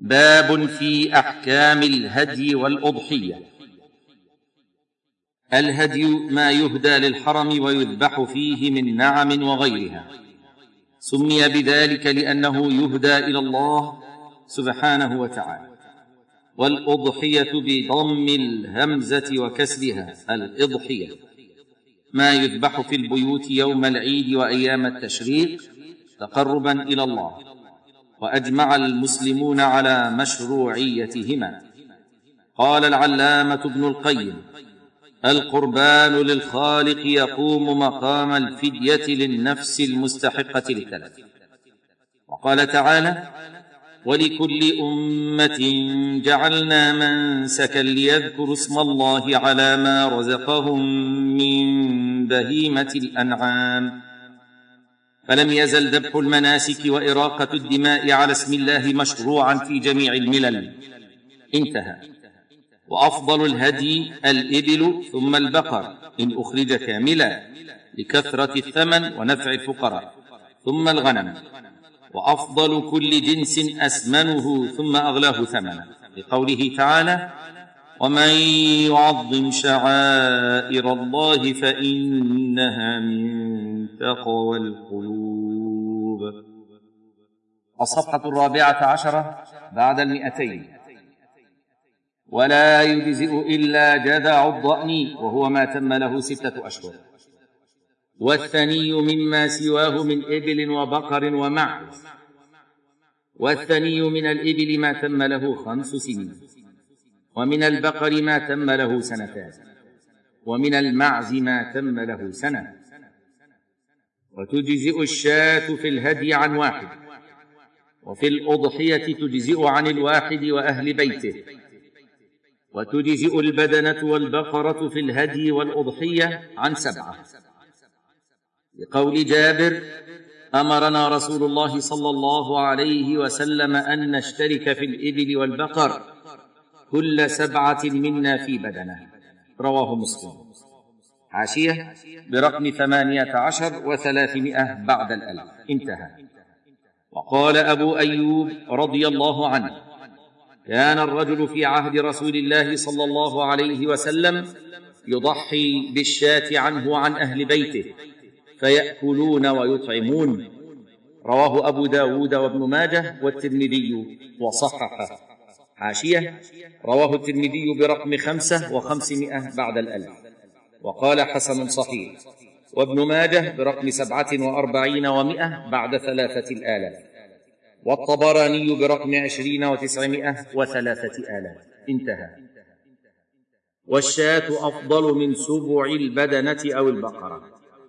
باب في أحكام الهدي والأضحية. الهدي ما يهدى للحرم ويذبح فيه من نعم وغيرها. سمي بذلك لأنه يهدى إلى الله سبحانه وتعالى. والأضحية بضم الهمزة وكسرها الإضحية. ما يذبح في البيوت يوم العيد وأيام التشريق تقربا إلى الله. وأجمع المسلمون على مشروعيتهما. قال العلامة ابن القيم القربان للخالق يقوم مقام الفدية للنفس المستحقة للتلف وقال تعالى ولكل أمة جعلنا منسكا ليذكروا اسم الله على ما رزقهم من بهيمة الأنعام. فلم يزل ذبح المناسك وإراقة الدماء على اسم الله مشروعا في جميع الملل؟ انتهى. وأفضل الهدي الإبل ثم البقر إن أخرج كاملا لكثرة الثمن ونفع الفقراء ثم الغنم. وأفضل كل جنس أسمنه ثم أغلاه ثمنا لقوله تعالى ومن يعظم شعائر الله فإنها من تقوى القلوب. الصفحة الرابعة عشرة بعد المئتين. ولا يجزئ إلا جذع الضأن وهو ما تم له ستة أشهر. والثني مما سواه من إبل وبقر ومعز. والثني من الإبل ما تم له خمس سنين. ومن البقر ما تم له سنتان. ومن المعز ما تم له سنة. وتجزئ الشاة في الهدي عن واحد وفي الأضحية تجزئ عن الواحد وأهل بيته وتجزئ البدنة والبقرة في الهدي والأضحية عن سبعة. لقول جابر أمرنا رسول الله صلى الله عليه وسلم أن نشترك في الإبل والبقر كل سبعة منا في بدنة. رواه مسلم. حاشيه برقم ثمانية عشر وثلاثمائة بعد الألف. انتهى. وقال أبو أيوب رضي الله عنه كان الرجل في عهد رسول الله صلى الله عليه وسلم يضحي بالشاة عنه وعن أهل بيته فيأكلون ويطعمون. رواه أبو داود وابن ماجه والترمذي وصححه. حاشية رواه الترمذي برقم خمسة وخمسمائة بعد الألف. وقال حسن صحيح وابن ماجه برقم سبعة وأربعين ومائة بعد ثلاثة الآلاف والطبراني برقم عشرين وتسعمائة وثلاثة آلاف انتهى والشاة أفضل من سبع البدنة أو البقرة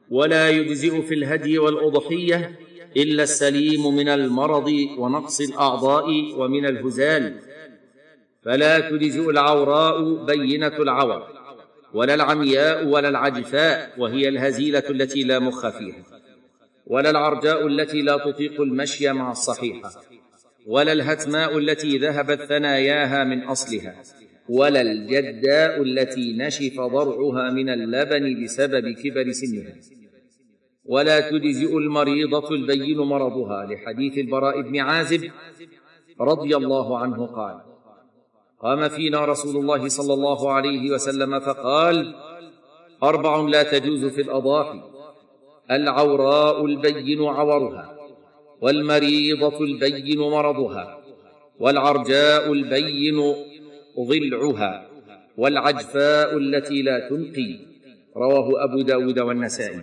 ولا يجزئ في الهدي والأضحية إلا السليم من المرض ونقص الأعضاء ومن الهزال فلا تجزئ العوراء بينة العور ولا العمياء ولا العجفاء وهي الهزيلة التي لا مخ فيها ولا العرجاء التي لا تطيق المشي مع الصحيحة ولا الهتماء التي ذهبت ثناياها من أصلها ولا الجداء التي نشف ضرعها من اللبن بسبب كبر سنها. ولا تجزئ المريضة البين مرضها لحديث البراء بن عازب رضي الله عنه قال قام فينا رسول الله صلى الله عليه وسلم فقال أربع لا تجوز في الأضاحي العوراء البين عورها والمريضة البين مرضها والعرجاء البين ضلعها والعجفاء التي لا تنقي رواه أبو داود والنسائي.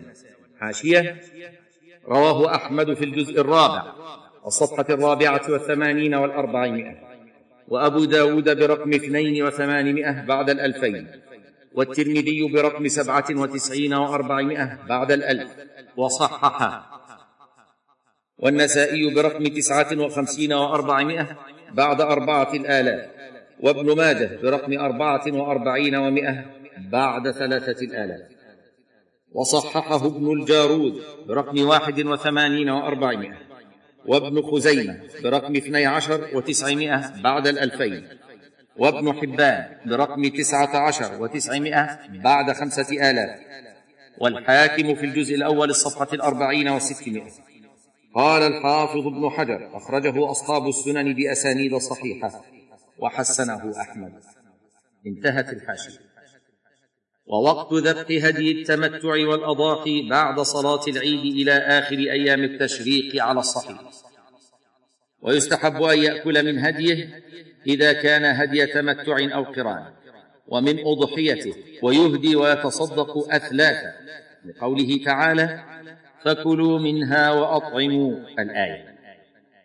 حاشية رواه أحمد في الجزء الرابع الصفحة الرابعة والثمانين والأربعمائة. وأبو داود برقم اثنين وثمانمائة بعد الألفين والترمذي برقم سبعة وتسعين وأربعمائة بعد الألف وصححه. والنسائي برقم تسعة وخمسين وأربعمائة بعد أربعة الآلاف وابن ماجه برقم أربعة وأربعين ومائة بعد ثلاثة الآلاف. وصححه ابن الجارود برقم واحد وثمانين وأربعمائة. وابن خزيمة برقم اثني عشر وتسعمائة بعد الألفين. وابن حبان برقم تسعة عشر وتسعمائة بعد خمسة آلاف. والحاكم في الجزء الأول الصفحة الأربعين وستمائة قال الحافظ ابن حجر أخرجه أصحاب السنن بأسانيد صحيحة. وحسنه أحمد. انتهت الحاشية. ووقت ذبح هدي التمتع والأضاحي بعد صلاة العيد إلى آخر أيام التشريق على الصحيح. ويستحب أن يأكل من هديه إذا كان هدي تمتع أو قران ومن أضحيته ويهدي ويتصدق أثلاثا. لقوله تعالى فكلوا منها وأطعموا الآية.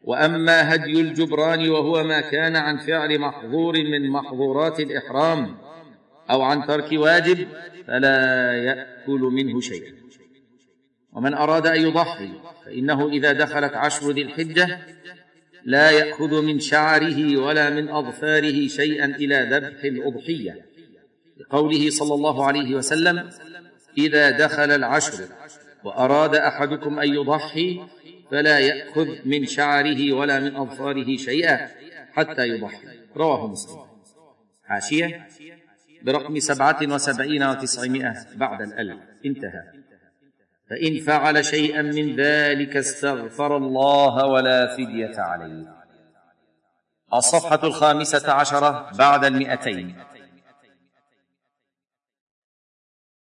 وأما هدي الجبران وهو ما كان عن فعل محظور من محظورات الإحرام أو عن ترك واجب فلا يأكل منه شيئا. ومن أراد أن يضحي فإنه إذا دخلت عشر ذي الحجة لا يأخذ من شعره ولا من أظفاره شيئا إلى ذبح الأضحية. لقوله صلى الله عليه وسلم إذا دخل العشر وأراد أحدكم أن يضحي فلا يأخذ من شعره ولا من أظفاره شيئا حتى يضحي. رواه مسلم. حاشية. برقم سبعة وسبعين وتسعمائة بعد الألف. انتهى. فإن فعل شيئا من ذلك استغفر الله ولا فدية عليه. الصفحة الخامسة عشرة بعد المئتين.